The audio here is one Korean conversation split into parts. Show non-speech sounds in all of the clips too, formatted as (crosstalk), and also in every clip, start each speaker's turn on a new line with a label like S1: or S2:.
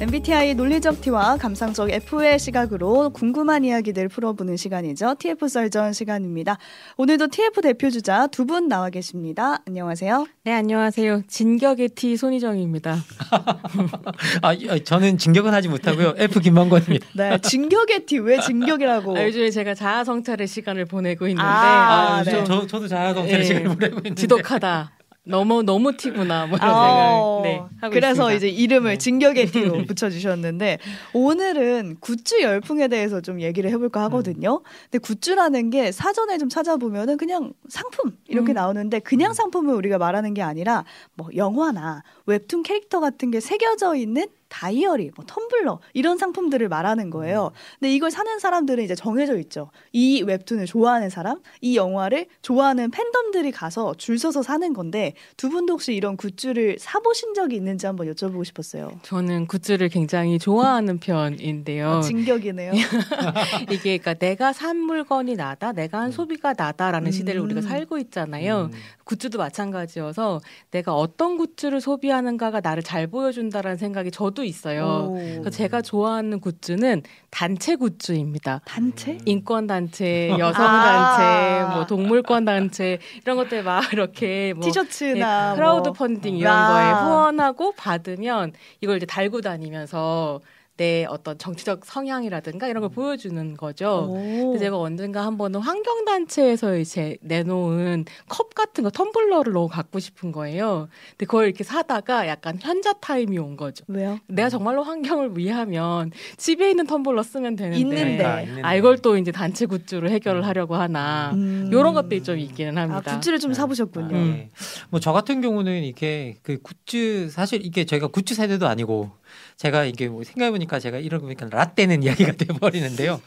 S1: MBTI 논리적 T와 감상적 F의 시각으로 궁금한 이야기들 풀어보는 시간이죠. TF 썰전 시간입니다. 오늘도 TF 대표 주자 두 분 나와 계십니다. 안녕하세요.
S2: 네, 안녕하세요. 진격의 T 손희정입니다. (laughs)
S3: 아, 저는 진격은 하지 못하고요. F 김만권입니다.
S1: 네, 진격의 T 왜 진격이라고? (laughs)
S2: 아, 요즘에 제가 자아 성찰의 시간을 보내고 있는데
S1: 아,
S3: 아,
S1: 네.
S3: 저, 저, 저도 자아 성찰의
S2: 네.
S3: 시간을 보내고 있는데
S2: 지독하다. 너무 너무 T구나 뭐 이런
S1: 아,
S2: 생각을 네, 하고
S1: 그래서
S2: 있습니다.
S1: 이제 이름을
S2: 네.
S1: 진격의 (laughs) T로 붙여주셨는데 오늘은 굿즈 열풍에 대해서 좀 얘기를 해볼까 하거든요. 근데 굿즈라는 게 사전에 좀 찾아보면은 그냥 상품 이렇게
S2: 음.
S1: 나오는데 그냥 상품을 우리가 말하는 게 아니라 뭐 영화나 웹툰 캐릭터 같은 게 새겨져 있는 다이어리, 뭐 텀블러 이런 상품들을 말하는 거예요. 근데 이걸 사는 사람들은 이제 정해져 있죠. 이 웹툰을 좋아하는 사람, 이 영화를 좋아하는 팬덤들이 가서 줄 서서 사는 건데 두 분도 혹시 이런 굿즈를 사 보신 적이 있는지 한번 여쭤보고 싶었어요.
S2: 저는 굿즈를 굉장히 좋아하는 편인데요.
S1: 아, 진격이네요. (laughs)
S2: 이게 그러니까 내가 산 물건이 나다, 내가 한 소비가 나다라는 시대를
S1: 음.
S2: 우리가 살고 있잖아요.
S3: 음.
S2: 굿즈도 마찬가지여서 내가 어떤 굿즈를 소비하는가가 나를 잘 보여준다라는 생각이 저도 있어요.
S1: 오.
S2: 그래서 제가 좋아하는 굿즈는 단체 굿즈입니다.
S1: 단체?
S2: 인권 단체, 여성
S1: 아.
S2: 단체, 뭐 동물권 단체 이런 것들 막 이렇게 뭐
S1: 티셔츠나
S2: 네, 크라우드
S1: 뭐.
S2: 펀딩 이런
S1: 아.
S2: 거에 후원하고 받으면 이걸 이제 달고 다니면서 내 어떤 정치적 성향이라든가 이런 걸 보여주는 거죠.
S1: 오.
S2: 근데 제가 언젠가 한 번은 환경단체에서 이제 내놓은 컵 같은 거 텀블러를 너무 갖고 싶은 거예요. 근데 그걸 이렇게 사다가 약간 현자 타임이 온 거죠.
S1: 왜요?
S2: 내가 정말로 환경을 위하면 집에 있는 텀블러 쓰면 되는데
S1: 있는데.
S3: 아, 있는데.
S2: 아 이걸 또 이제 단체 굿즈로 해결을 하려고 하나
S1: 음.
S2: 이런 것들이 좀 있기는
S1: 아,
S2: 합니다.
S1: 굿즈를 좀
S3: 네.
S1: 사보셨군요.
S2: 음.
S3: 네. 뭐저 같은 경우는 이게 그 굿즈 사실 이게 저희가 굿즈 세대도 아니고 제가 이게 뭐 생각해보니까 제가 이런 거 보니까 라떼는 (laughs) 이야기가 돼버리는데요.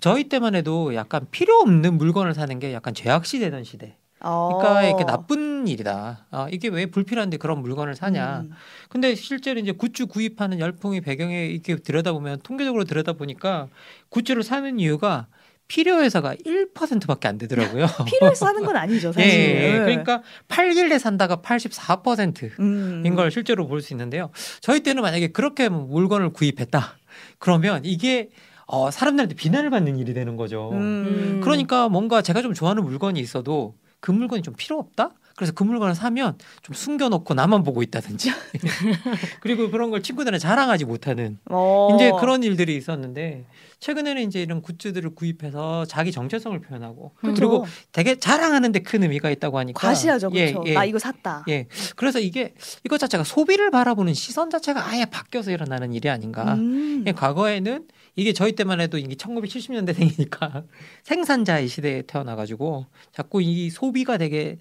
S3: 저희 때만 해도 약간 필요 없는 물건을 사는 게 약간 죄악시 되던 시대.
S1: 어.
S3: 그러니까 이게 나쁜 일이다. 아, 이게 왜 불필요한데 그런 물건을 사냐.
S1: 음.
S3: 근데 실제로 이제 굿즈 구입하는 열풍이 배경에 이렇게 들여다보면 통계적으로 들여다보니까 굿즈를 사는 이유가 필요해서가 1%밖에 안 되더라고요. (laughs)
S1: 필요해서 사는 건 아니죠, 사실.
S3: 예, 예. 그러니까 팔길래 산다가 84%인
S1: 음.
S3: 걸 실제로 볼 수 있는데요. 저희 때는 만약에 그렇게 물건을 구입했다. 그러면 이게 어, 사람들한테 비난을 받는 일이 되는 거죠.
S1: 음.
S3: 그러니까 뭔가 제가 좀 좋아하는 물건이 있어도 그 물건이 좀 필요 없다? 그래서 그 물건을 사면 좀 숨겨놓고 나만 보고 있다든지 (laughs) 그리고 그런 걸 친구들한테 자랑하지 못하는
S1: 어.
S3: 이제 그런 일들이 있었는데 최근에는 이제 이런 굿즈들을 구입해서 자기 정체성을 표현하고
S1: 그쵸.
S3: 그리고 되게 자랑하는데 큰 의미가 있다고 하니까
S1: 과시하죠,
S3: 예,
S1: 그렇죠.
S3: 예.
S1: 나 이거 샀다.
S3: 예. 그래서 이게 이것 자체가 소비를 바라보는 시선 자체가 아예 바뀌어서 일어나는 일이 아닌가.
S1: 음.
S3: 예, 과거에는 이게 저희 때만 해도 이게 1970년대생이니까 (laughs) 생산자의 시대에 태어나가지고 자꾸 이 소비가 되게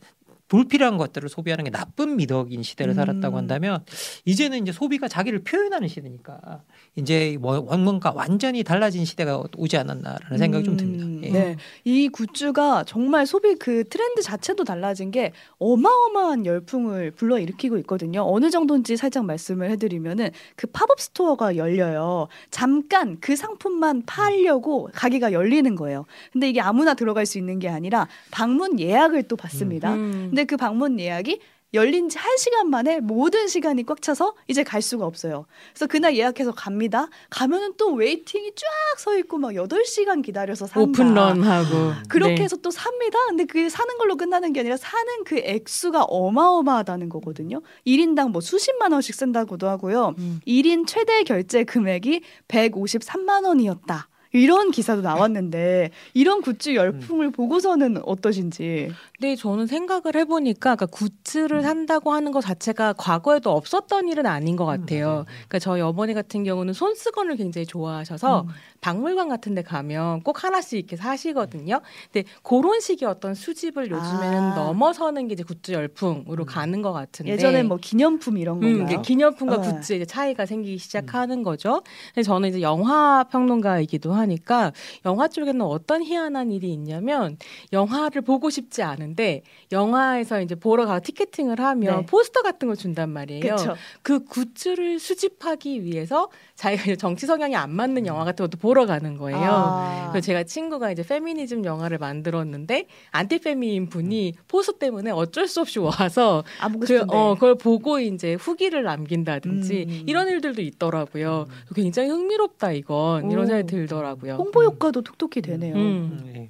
S3: 불필요한 것들을 소비하는 게 나쁜 미덕인 시대를
S1: 음.
S3: 살았다고 한다면 이제는 이제 소비가 자기를 표현하는 시대니까 이제 뭐 뭔가 완전히 달라진 시대가 오지 않았나라는 생각이 좀 듭니다.
S1: 음,
S3: 예.
S1: 네. 이 굿즈가 정말 소비 그 트렌드 자체도 달라진 게 어마어마한 열풍을 불러일으키고 있거든요. 어느 정도인지 살짝 말씀을 해드리면은 그 팝업 스토어가 열려요. 잠깐 그 상품만 팔려고 가게가 열리는 거예요. 근데 이게 아무나 들어갈 수 있는 게 아니라 방문 예약을 또 받습니다.
S2: 음.
S1: 근데 그 방문 예약이 열린 지 한시간 만에 모든 시간이 꽉 차서 이제 갈 수가 없어요. 그래서 그날 예약해서 갑니다. 가면은 또 waiting이 쫙 서 있고 막 8시간 기다려서 산다.
S2: 오픈런하고
S1: 그렇게
S2: 네.
S1: 해서 또 삽니다. 근데 그 사는 걸로 끝나는 게 아니라 사는 그 액수가 어마어마하다는 거거든요. 1인당 뭐 수십만 원씩 쓴다고도 하고요.
S2: 음.
S1: 1인 최대 결제 금액이 153만 원이었다. 이런 기사도 나왔는데 이런 굿즈 열풍을 보고서는 어떠신지.
S2: 근데 저는 생각을 해보니까 그러니까 굿즈를 산다고 하는 것 자체가 과거에도 없었던 일은 아닌 것 같아요. 그러니까 저희 어머니 같은 경우는 손수건을 굉장히 좋아하셔서
S1: 음.
S2: 박물관 같은 데 가면 꼭 하나씩 이렇게 사시거든요. 근데 그런 식의 어떤 수집을 요즘에는
S1: 아.
S2: 넘어서는 게 이제 굿즈 열풍으로
S3: 음.
S2: 가는 것 같은데.
S1: 예전엔 뭐 기념품 이런
S2: 음,
S1: 건가요?
S2: 이게 기념품과
S1: 네.
S2: 굿즈의 이제 차이가 생기기 시작하는 거죠. 근데 저는 이제 영화 평론가이기도 하니까 영화 쪽에는 어떤 희한한 일이 있냐면 영화를 보고 싶지 않은데 영화에서 이제 보러 가 티켓팅을 하면
S1: 네.
S2: 포스터 같은 걸 준단 말이에요.
S1: 그렇죠.
S2: 그 굿즈를 수집하기 위해서 자기가 정치 성향이 안 맞는 영화 같은 것도 보러 가는 거예요.
S1: 아.
S2: 그래서 제가 친구가 이제 페미니즘 영화를 만들었는데 안티페미인 분이 포스 때문에 어쩔 수 없이 와서 그. 어, 그걸 보고 이제 후기를 남긴다든지
S1: 음.
S2: 이런 일들도 있더라고요. 굉장히 흥미롭다 이건 이런
S1: 오.
S2: 생각이 들더라고요.
S1: 홍보 효과도 톡톡히 되네요.
S2: 음.
S3: 음, 예.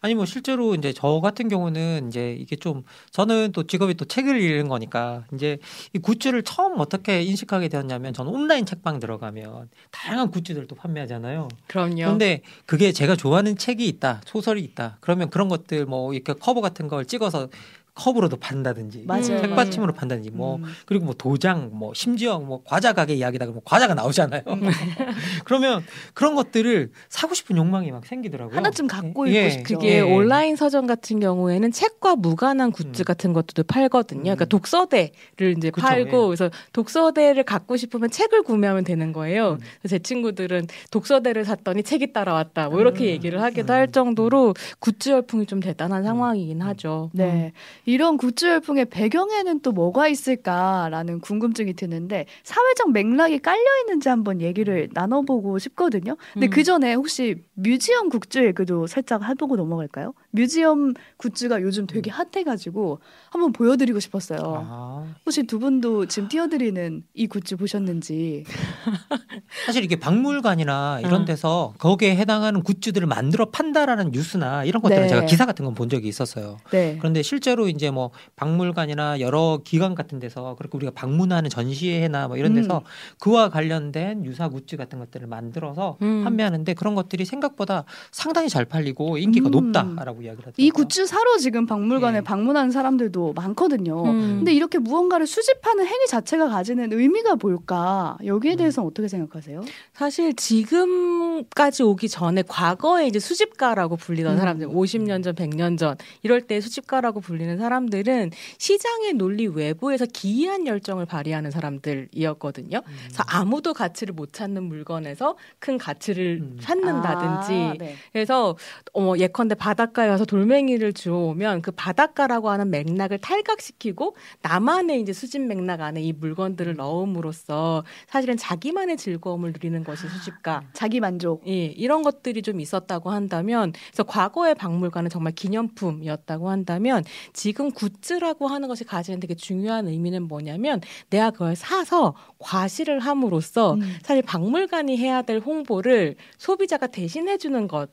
S3: 아니 뭐 실제로 이제 저 같은 경우는 이제 이게 좀 저는 또 직업이 또 책을 읽는 거니까 이제 이 굿즈를 처음 어떻게 인식하게 되었냐면 저는 온라인 책방 들어가면 다양한 굿즈들 도 판매하잖아요.
S2: 그럼요.
S3: 그런데 그게 제가 좋아하는 책이 있다, 소설이 있다. 그러면 그런 것들 뭐 이렇게 커버 같은 걸 찍어서 컵으로도 판다든지
S1: 맞아요.
S3: 책받침으로 판다든지 뭐
S1: 음.
S3: 그리고 뭐 도장 뭐 심지어 뭐 과자 가게 이야기다 그러면 과자가 나오잖아요. (laughs) 그러면 그런 것들을 사고 싶은 욕망이 막 생기더라고요.
S1: 하나쯤 갖고
S3: 예.
S1: 있고 싶죠.
S2: 그게
S3: 예.
S2: 온라인 서점 같은 경우에는 책과 무관한 굿즈
S3: 음.
S2: 같은 것들도 팔거든요. 그러니까
S3: 음.
S2: 독서대를 이제
S3: 그쵸,
S2: 팔고
S3: 예.
S2: 그래서 독서대를 갖고 싶으면 책을 구매하면 되는 거예요.
S3: 음.
S2: 제 친구들은 독서대를 샀더니 책이 따라왔다. 뭐 이렇게
S3: 음.
S2: 얘기를 하기도
S3: 음.
S2: 할 정도로 굿즈 열풍이 좀 대단한 상황이긴 하죠.
S1: 네. 이런 굿즈 열풍의 배경에는 또 뭐가 있을까라는 궁금증이 드는데 사회적 맥락이 깔려 있는지 한번 얘기를 나눠보고 싶거든요. 근데
S2: 음.
S1: 그 전에 혹시 museum 굿즈 얘기도 살짝 해보고 넘어갈까요? museum 굿즈가 요즘 되게 핫해가지고 한번 보여드리고 싶었어요.
S3: 아,
S1: 혹시 두 분도 지금 띄워드리는 이 굿즈 보셨는지? (laughs)
S3: 사실 이게 박물관이나 이런
S2: 음.
S3: 데서 거기에 해당하는 굿즈들을 만들어 판다라는 뉴스나 이런 것들은
S1: 네.
S3: 제가 기사 같은 건 본 적이 있었어요.
S1: 네.
S3: 그런데 실제로 이제 뭐 박물관이나 여러 기관 같은 데서 그렇게 우리가 방문하는 전시회나 뭐 이런 데서
S1: 음.
S3: 그와 관련된 유사 굿즈 같은 것들을 만들어서
S2: 음.
S3: 판매하는데 그런 것들이 생각보다 상당히 잘 팔리고 인기가
S1: 음.
S3: 높다라고 이야기를 하더라고요.
S1: 이 굿즈 사러 지금 박물관에
S3: 네.
S1: 방문하는 사람들도 많거든요.
S2: 음.
S1: 근데 이렇게 무언가를 수집하는 행위 자체가 가지는 의미가 뭘까? 여기에 대해서는 어떻게 생각하세요?
S2: 사실 지금까지 오기 전에 과거에 이제 수집가라고 불리던
S1: 음.
S2: 사람들, 50년 전, 100년 전 이럴 때 수집가라고 불리는 사람 들은 시장의 논리 외부에서 기이한 열정을 발휘하는 사람들이었거든요.
S3: 음.
S2: 그래서 아무도 가치를 못 찾는 물건에서 큰 가치를
S3: 음.
S2: 찾는다든지
S1: 아, 네.
S2: 그래서 어, 예컨대 바닷가에 가서 돌멩이를 주워오면 그 바닷가라고 하는 맥락을 탈각시키고 나만의 이제 수집 맥락 안에 이 물건들을 넣음으로써 사실은 자기만의 즐거움을 누리는 것이 수집가.
S1: 자기 만족.
S2: 예, 이런 것들이 좀 있었다고 한다면, 그래서 과거의 박물관은 정말 기념품이었다고 한다면, 지금 굿즈라고 하는 것이 가지는 되게 중요한 의미는 뭐냐면, 내가 그걸 사서 과시를 함으로써
S1: 음.
S2: 사실 박물관이 해야 될 홍보를 소비자가 대신해 주는 것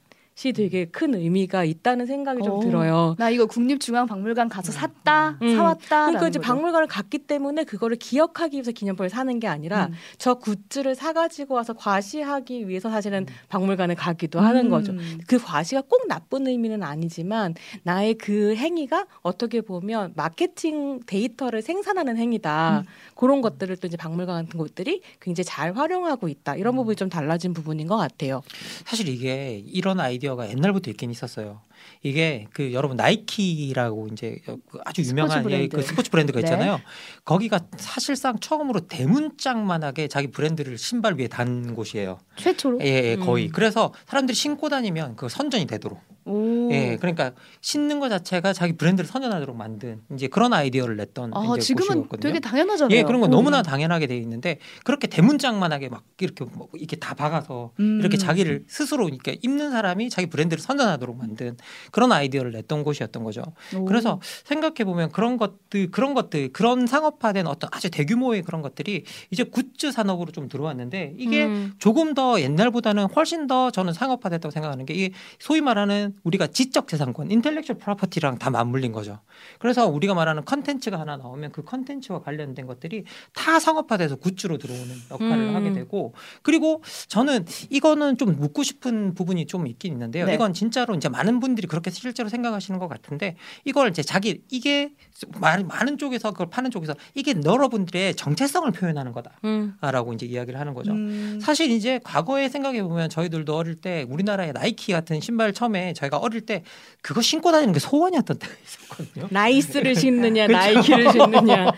S2: 이 되게 큰 의미가 있다는 생각이 좀
S1: 오.
S2: 들어요.
S1: 나 이거 국립중앙박물관 가서 샀다,
S2: 음.
S1: 사왔다.
S2: 그러니까 이제 박물관을 갔기 때문에 그거를 기억하기 위해서 기념품을 사는 게 아니라
S1: 음.
S2: 저 굿즈를 사가지고 와서 과시하기 위해서 사실은 박물관에 가기도 하는 거죠. 그 과시가 꼭 나쁜 의미는 아니지만 나의 그 행위가 어떻게 보면 마케팅 데이터를 생산하는 행위다.
S1: 음.
S2: 그런 것들을 또 이제 박물관 같은 곳들이 굉장히 잘 활용하고 있다. 이런 부분이 좀 달라진 부분인 것 같아요.
S3: 사실 이게 이런 아이디 어가 옛날부터 있긴 있었어요. 이게 그 여러분 나이키라고 이제 그 아주 유명한
S1: 스포츠
S3: 예, 그
S1: 브랜드.
S3: 스포츠 브랜드가
S1: 네.
S3: 있잖아요. 거기가 사실상 처음으로 대문짝만하게 자기 브랜드를 신발 위에 단 곳이에요.
S1: 최초로.
S3: 예, 예, 거의.
S2: 음.
S3: 그래서 사람들이 신고 다니면 그 선전이 되도록.
S1: 오.
S3: 예, 그러니까 신는 것 자체가 자기 브랜드를 선전하도록 만든 이제 그런 아이디어를 냈던
S1: 아,
S3: 이제
S1: 지금은
S3: 곳이었거든요.
S1: 되게 당연하잖아요.
S3: 예, 그런 건
S1: 음.
S3: 너무나 당연하게 돼 있는데 그렇게 대문짝만하게 막 이렇게 뭐 이렇게 다 박아서
S1: 음.
S3: 이렇게 자기를 스스로 이렇게 입는 사람이 자기 브랜드를 선전하도록 만든 그런 아이디어를 냈던 곳이었던 거죠.
S1: 오.
S3: 그래서 생각해 보면 그런 것들 그런 것들 그런 상업화된 어떤 아주 대규모의 그런 것들이 이제 굿즈 산업으로 좀 들어왔는데 이게
S2: 음.
S3: 조금 더 옛날보다는 훨씬 더 저는 상업화됐다고 생각하는 게 이게 소위 말하는 우리가 지적 재산권, intellectual property랑 다 맞물린 거죠. 그래서 우리가 말하는 컨텐츠가 하나 나오면 그 컨텐츠와 관련된 것들이 다 상업화돼서 굿즈로 들어오는 역할을
S2: 음.
S3: 하게 되고 그리고 저는 이거는 좀 묻고 싶은 부분이 좀 있긴 있는데요.
S1: 네.
S3: 이건 진짜로 이제 많은 분들이 그렇게 실제로 생각하시는 것 같은데 이걸 이제 자기 이게 많은 쪽에서 그걸 파는 쪽에서 이게 여러분들의 정체성을 표현하는 거다.
S2: 음.
S3: 라고 이제 이야기를 하는 거죠.
S1: 음.
S3: 사실 이제 과거에 생각해 보면 저희들도 어릴 때 우리나라의 나이키 같은 신발 처음에 저희가 어릴 때 그거 신고 다니는 게 소원이었던 때가 있었거든요.
S2: 나이스를 신느냐,
S3: 그쵸.
S2: 나이키를 신느냐.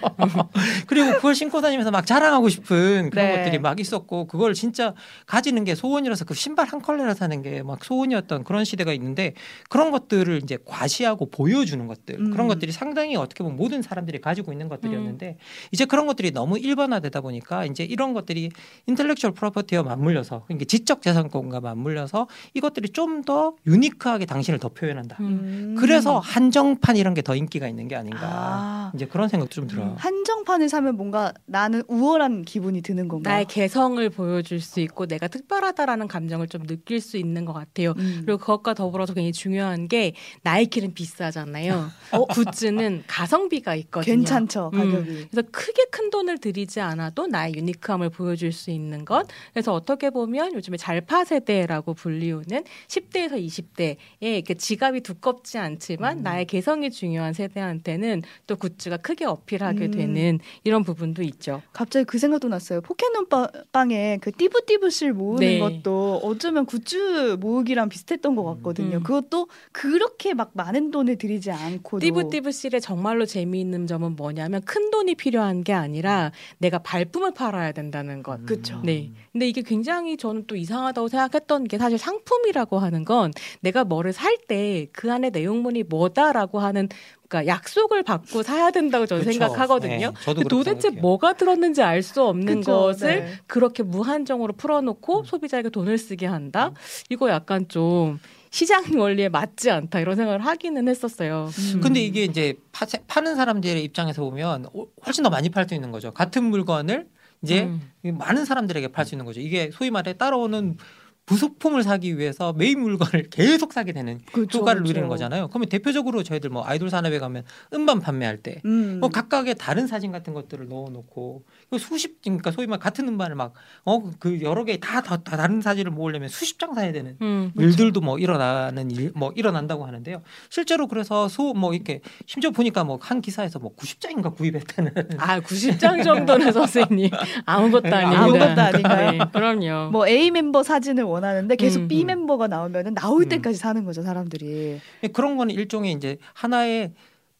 S2: (laughs)
S3: 그리고 그걸 신고 다니면서 막 자랑하고 싶은 그런
S1: 네.
S3: 것들이 막 있었고 그걸 진짜 가지는 게 소원이라서 그 신발 한 컬레를 사는 게 막 소원이었던 그런 시대가 있는데 그런 것들을 이제 과시하고 보여주는 것들
S1: 음.
S3: 그런 것들이 상당히 어떻게 보면 모든 사람들이 가지고 있는
S2: 음.
S3: 것들이었는데 이제 그런 것들이 너무 일반화되다 보니까 이제 이런 것들이 인텔렉츄얼 프로퍼티와 맞물려서 이게 지적 재산권과 맞물려서 이것들이 좀 더 유니크하 게 당신을 더 표현한다.
S2: 음.
S3: 그래서 한정판 이런 게 더 인기가 있는 게 아닌가.
S1: 아.
S3: 이제 그런 생각도 좀 들어요.
S1: 한정판을 사면 뭔가 나는 우월한 기분이 드는 건가요?
S2: 나의 개성을 보여줄 수 있고 내가 특별하다라는 감정을 좀 느낄 수 있는 것 같아요.
S1: 음.
S2: 그리고 그것과 더불어서 굉장히 중요한 게 나이키는 비싸잖아요. 어, (laughs) 굿즈는 가성비가 있거든요.
S1: 괜찮죠
S2: 음.
S1: 가격이.
S2: 그래서 크게 큰 돈을 들이지 않아도 나의 유니크함을 보여줄 수 있는 것. 그래서 어떻게 보면 요즘에 잘파 세대라고 불리우는 10대에서 20대 의그 지갑이 두껍지 않지만
S3: 음.
S2: 나의 개성이 중요한 세대한테는 또 굿즈가 크게 어필하게
S1: 음.
S2: 되는 이런 부분도 있죠.
S1: 갑자기 그 생각도 났어요. 포켓몬빵에 그 띠부띠부실 모으는
S2: 네.
S1: 것도 어쩌면 굿즈 모으기랑 비슷했던 것 같거든요.
S2: 음.
S1: 그것도 그렇게 막 많은 돈을 들이지 않고도
S2: 띠부띠부실의 정말로 재미있는 점은 뭐냐면 큰 돈이 필요한 게 아니라 내가 발품을 팔아야 된다는 것.
S1: 그쵸.
S2: 네. 근데 이게 굉장히 저는 또 이상하다고 생각했던 게 사실 상품이라고 하는 건 내가 뭐를 살 때 그 안에 내용물이 뭐다라고 하는 그러니까 약속을 받고 사야 된다고 저는
S3: 그쵸.
S2: 생각하거든요.
S3: 네,
S2: 도대체
S3: 생각해요.
S2: 뭐가 들었는지 알 수 없는
S1: 그쵸,
S2: 것을
S1: 네.
S2: 그렇게 무한정으로 풀어놓고 소비자에게 돈을 쓰게 한다? 이거 약간 좀 시장 원리에 맞지 않다 이런 생각을 하기는 했었어요.
S1: 음.
S3: 근데 이게 이제 파, 파는 사람들의 입장에서 보면 오- 훨씬 더 많이 팔 수 있는 거죠. 같은 물건을 이제
S2: 음.
S3: 많은 사람들에게 팔 수 있는 거죠. 이게 소위 말해 따라오는 부속품을 사기 위해서 메인 물건을 (laughs) 계속 사게 되는
S1: 그쵸,
S3: 효과를
S1: 그쵸.
S3: 누리는 거잖아요. 그러면 대표적으로 저희들 뭐 아이돌 산업에 가면 음반 판매할 때
S1: 음.
S3: 뭐 각각의 다른 사진 같은 것들을 넣어놓고 그 수십 그러니까 소위 말 같은 음반을 막 어 그 여러 개다다 다른 사진을 모으려면 수십 장 사야 되는
S2: 음.
S3: 일들도 뭐 일어나는 일 뭐 일어난다고 하는데요. 실제로 그래서 소 뭐 이렇게 심지어 보니까 뭐 한 기사에서 뭐 90장인가 구입했다는
S2: 아, 90장 정도는 선생님 (laughs) 아무것도 아닙니다.
S1: 아무것도 아닌가요?
S2: 네, 그럼요.
S1: 뭐 A 멤버 사진을 원하는데 계속
S2: 음,
S1: B
S3: 음.
S1: 멤버가 나오면은 나올
S3: 음.
S1: 때까지 사는 거죠 사람들이.
S3: 그런 거는 일종의 이제 하나의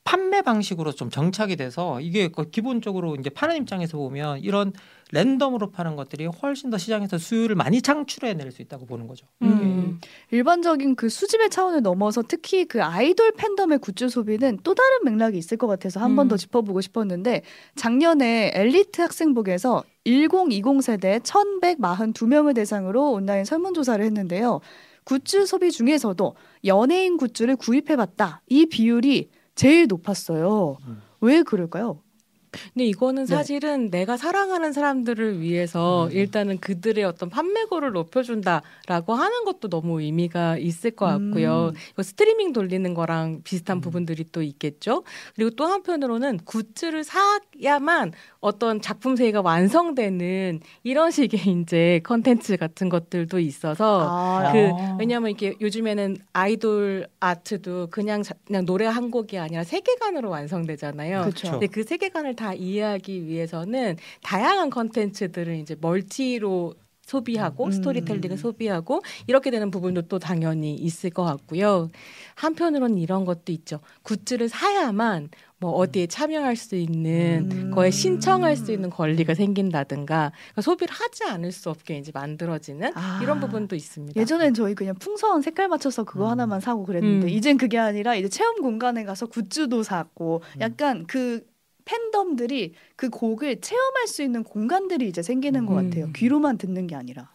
S3: 판매 방식으로 좀 정착이 돼서 이게 그 기본적으로 이제 파는 입장에서 보면 이런 랜덤으로 파는 것들이 훨씬 더 시장에서 수요를 많이 창출해낼 수 있다고 보는 거죠.
S2: 음.
S1: 일반적인 그 수집의 차원을 넘어서 특히 그 아이돌 팬덤의 굿즈 소비는 또 다른 맥락이 있을 것 같아서 한 번더
S2: 음.
S1: 짚어보고 싶었는데 작년에 엘리트 학생북에서 1020 세대 1142명을 대상으로 온라인 설문조사를 했는데요. 굿즈 소비 중에서도 연예인 굿즈를 구입해봤다. 이 비율이 제일 높았어요.
S3: 음.
S1: 왜 그럴까요?
S2: 근데 이거는
S1: 네.
S2: 사실은 내가 사랑하는 사람들을 위해서
S3: 음.
S2: 일단은 그들의 어떤 판매고를 높여준다라고 하는 것도 너무 의미가 있을 것 같고요.
S1: 음.
S2: 이거 스트리밍 돌리는 거랑 비슷한
S3: 음.
S2: 부분들이 또 있겠죠. 그리고 또 한편으로는 굿즈를 사야만 어떤 작품 세계가 완성되는 이런 식의 (laughs) 이제 컨텐츠 같은 것들도 있어서
S1: 아,
S2: 그
S3: 아.
S2: 왜냐하면 이게 요즘에는 아이돌 아트도 그냥 자- 그냥 노래 한 곡이 아니라 세계관으로 완성되잖아요.
S1: 그렇죠.
S2: 근데 그 세계관을 다 이해하기 위해서는 다양한 컨텐츠들을 이제 멀티로 소비하고
S1: 음.
S2: 스토리텔링을 소비하고 이렇게 되는 부분도 또 당연히 있을 것 같고요. 한편으로는 이런 것도 있죠. 굿즈를 사야만 뭐 어디에 참여할 수 있는
S1: 음.
S2: 거에 신청할 수 있는 권리가 생긴다든가 그러니까 소비를 하지 않을 수 없게 이제 만들어지는
S1: 아.
S2: 이런 부분도 있습니다.
S1: 예전엔 저희 그냥 풍선 색깔 맞춰서 그거
S3: 음.
S1: 하나만 사고 그랬는데
S2: 음.
S1: 이젠 그게 아니라 이제 체험 공간에 가서 굿즈도 사고
S3: 음.
S1: 약간 그 팬덤들이 그 곡을 체험할 수 있는 공간들이 이제 생기는 것
S2: 음.
S1: 같아요. 귀로만 듣는 게 아니라.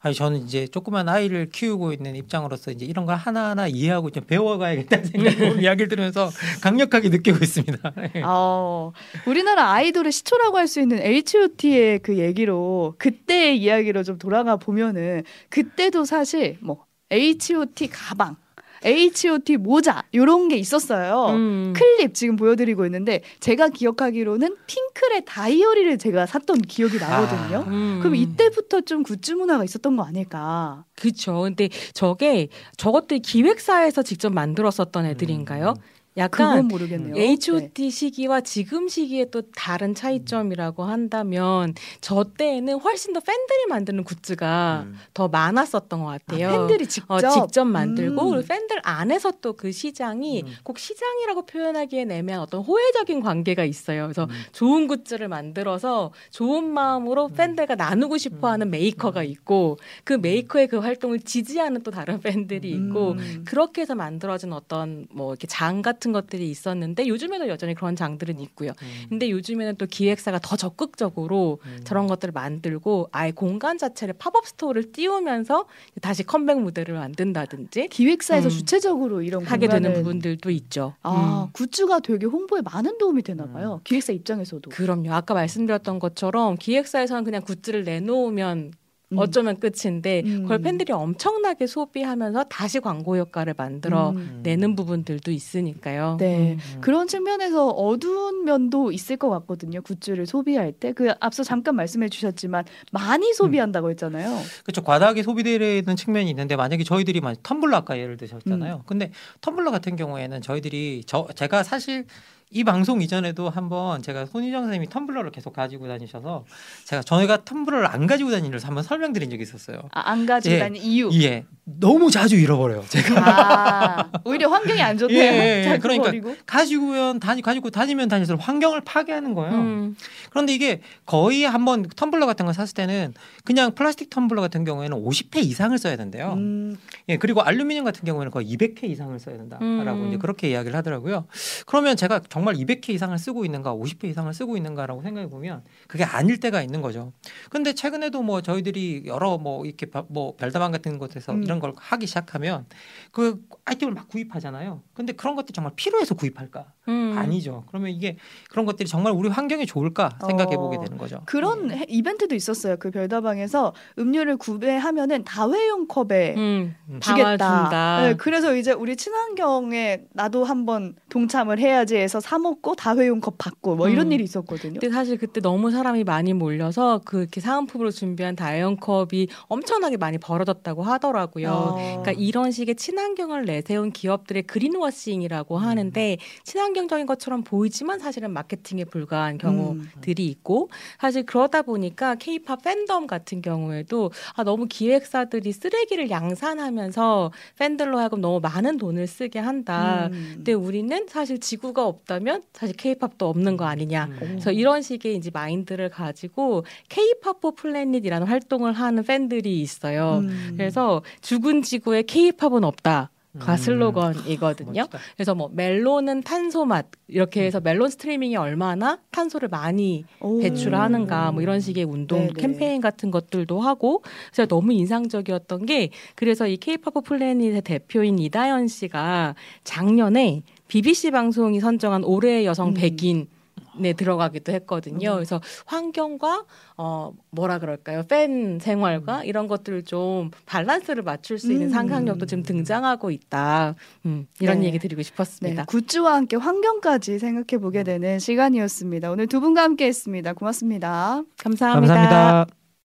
S3: 아니 저는 이제 조그만 아이를 키우고 있는 입장으로서 이제 이런 걸 하나하나 이해하고 좀 배워가야겠다는 (laughs) 생각으로 (laughs) 이야기를 들으면서 강력하게 느끼고 있습니다. 네.
S1: 어, 우리나라 아이돌의 시초라고 할 수 있는 H.O.T.의 그 얘기로 그때의 이야기로 좀 돌아가 보면은 그때도 사실 뭐 H.O.T. 가방, H.O.T. 모자 요런 게 있었어요.
S2: 음.
S1: 클립 지금 보여드리고 있는데 제가 기억하기로는 핑클의 다이어리를 제가 샀던 기억이 나거든요.
S2: 음.
S1: 그럼 이때부터 좀 굿즈 문화가 있었던 거 아닐까?
S2: 그렇죠. 근데 저게 저것들 기획사에서 직접 만들었었던 애들인가요?
S3: 음.
S2: 약간
S1: 그건 모르겠네요.
S2: H.O.T
S1: 네.
S2: 시기와 지금 시기에 또 다른 차이점이라고 한다면 저 때에는 훨씬 더 팬들이 만드는 굿즈가
S3: 음.
S2: 더 많았었던 것
S1: 아,
S2: 같아요.
S1: 팬들이 직접
S2: 어, 직접 만들고
S1: 음.
S2: 팬들 안에서 또 그 시장이
S3: 음.
S2: 꼭 시장이라고 표현하기엔 애매한 어떤 호혜적인 관계가 있어요. 그래서
S3: 음.
S2: 좋은 굿즈를 만들어서 좋은 마음으로 팬들과 나누고 싶어하는 메이커가 있고 그 메이커의 그 활동을 지지하는 또 다른 팬들이 있고
S1: 음.
S2: 그렇게 해서 만들어진 어떤 뭐 이렇게 장 같은 것들이 있었는데 요즘에도 여전히 그런 장들은 있고요.
S3: 음.
S2: 근데 요즘에는 또 기획사가 더 적극적으로
S3: 음.
S2: 저런 것들을 만들고 아예 공간 자체를 팝업 스토어를 띄우면서 다시 컴백 무대를 만든다든지
S1: 기획사에서
S2: 음.
S1: 주체적으로 이런
S2: 하게 되는
S1: 공간을-
S2: 부분들도 있죠.
S1: 아
S2: 음.
S1: 굿즈가 되게 홍보에 많은 도움이 되나 봐요. 기획사 입장에서도.
S2: 그럼요. 아까 말씀드렸던 것처럼 기획사에서는 그냥 굿즈를 내놓으면
S1: 음.
S2: 어쩌면 끝인데
S1: 음.
S2: 그걸 팬들이 엄청나게 소비하면서 다시 광고 효과를 만들어
S1: 음.
S2: 내는 부분들도 있으니까요.
S1: 네.
S3: 음.
S1: 그런 측면에서 어두운 면도 있을 것 같거든요. 굿즈를 소비할 때. 그 앞서 잠깐 말씀해 주셨지만 많이 소비한다고 했잖아요.
S3: 그렇죠. 과다하게 소비되는 측면이 있는데 만약에 저희들이 만 텀블러 아까 예를 드셨잖아요. 근데 텀블러 같은 경우에는 저희들이 저 제가 사실 이 방송 이전에도 한번 제가 손희정 선생님이 텀블러를 계속 가지고 다니셔서 제가 저희가 텀블러를 안 가지고 다니는 걸 한번 설명드린 적이 있었어요.
S1: 아, 안 가지고
S3: 예.
S1: 다니는 이유.
S3: 예, 너무 자주 잃어버려요. 제가
S1: 아, 오히려 환경이 안 좋네요.
S3: 예, 예, 예. 그러니까
S1: 버리고.
S3: 가지고면 다니 가지고 다니면 다닐수록 환경을 파괴하는 거예요.
S2: 음.
S3: 그런데 이게 거의 한번 텀블러 같은 거 샀을 때는 그냥 플라스틱 텀블러 같은 경우에는 50회 이상을 써야 된대요.
S1: 음,
S3: 예, 그리고 알루미늄 같은 경우에는 거의 200회 이상을 써야 된다라고
S2: 음.
S3: 이제 그렇게 이야기를 하더라고요. 그러면 제가 정말 200회 이상을 쓰고 있는가, 50회 이상을 쓰고 있는가라고 생각해 보면 그게 아닐 때가 있는 거죠. 근데 최근에도 뭐 저희들이 여러 뭐 이렇게 바- 뭐 별다방 같은 곳에서
S1: 음.
S3: 이런 걸 하기 시작하면 그 아이템을 막 구입하잖아요. 근데 그런 것들이 정말 필요해서 구입할까?
S2: 음.
S3: 아니죠. 그러면 이게 그런 것들이 정말 우리 환경에 좋을까 생각해 보게
S1: 어,
S3: 되는 거죠.
S1: 그런 해- 이벤트도 있었어요. 그 별다방에서 음료를 구매하면은 다회용 컵에
S2: 음.
S3: 음.
S1: 주겠다. 네, 그래서 이제 우리 친환경에 나도 한번 동참을 해야지 해서 사 먹고 다회용 컵 받고 뭐 이런
S2: 음.
S1: 일이 있었거든요.
S2: 근데 사실 그때 너무 사람이 많이 몰려서 그 이렇게 사은품으로 준비한 다이언 컵이 엄청나게 많이 벌어졌다고 하더라고요.
S1: 어.
S2: 그러니까 이런 식의 친환경을 내세운 기업들의 그린워싱이라고
S1: 음.
S2: 하는데 친환경적인 것처럼 보이지만 사실은 마케팅에 불과한 경우들이
S1: 음.
S2: 있고 사실 그러다 보니까 케이팝 팬덤 같은 경우에도 아 너무 기획사들이 쓰레기를 양산하면서 팬들로 하여금 너무 많은 돈을 쓰게 한다.
S1: 음.
S2: 근데 우리는 사실 지구가 없다면 사실 케이팝도 없는 거 아니냐.
S3: 음.
S2: 그래서 이런 식의 이제 마인드를 가지고 for Planet이라는 활동을 하는 팬들이 있어요.
S1: 음.
S2: 그래서 죽은 지구에 K-pop은 없다. 가
S3: 음.
S2: 슬로건이거든요.
S3: 멋지다.
S2: 그래서 뭐 멜론은 탄소 맛 이렇게 해서 멜론 스트리밍이 얼마나 탄소를 많이
S1: 오.
S2: 배출하는가 뭐 이런 식의 운동
S1: 네네.
S2: 캠페인 같은 것들도 하고 그래서 너무 인상적이었던 게 그래서 이 K-pop Planet의 대표인 이다연 씨가 작년에 BBC 방송이 선정한 올해의 여성
S1: 음.
S2: 100인 에 들어가기도 했거든요.
S1: 음.
S2: 그래서 환경과 어 뭐라 그럴까요? 팬 생활과 이런 것들을 좀 밸런스를 맞출 수 있는
S1: 음.
S2: 상상력도 지금 등장하고 있다. 음, 이런
S1: 네.
S2: 얘기 드리고
S1: 네,
S2: 싶었습니다.
S1: 굿즈와 함께 환경까지 생각해 보게 되는 시간이었습니다. 오늘 두 분과 함께 했습니다. 고맙습니다.
S2: 감사합니다.
S3: 감사합니다.